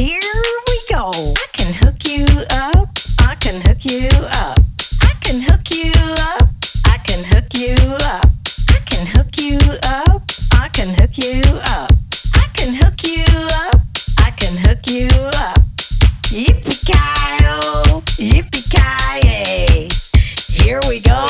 Here we go. I can hook you up. I can hook you up. I can hook you up. I can hook you up. I can hook you up. I can hook you up. I can hook you up. I can hook you up. Yippee-ki-yo. Yippee-ki-yay. Here we go.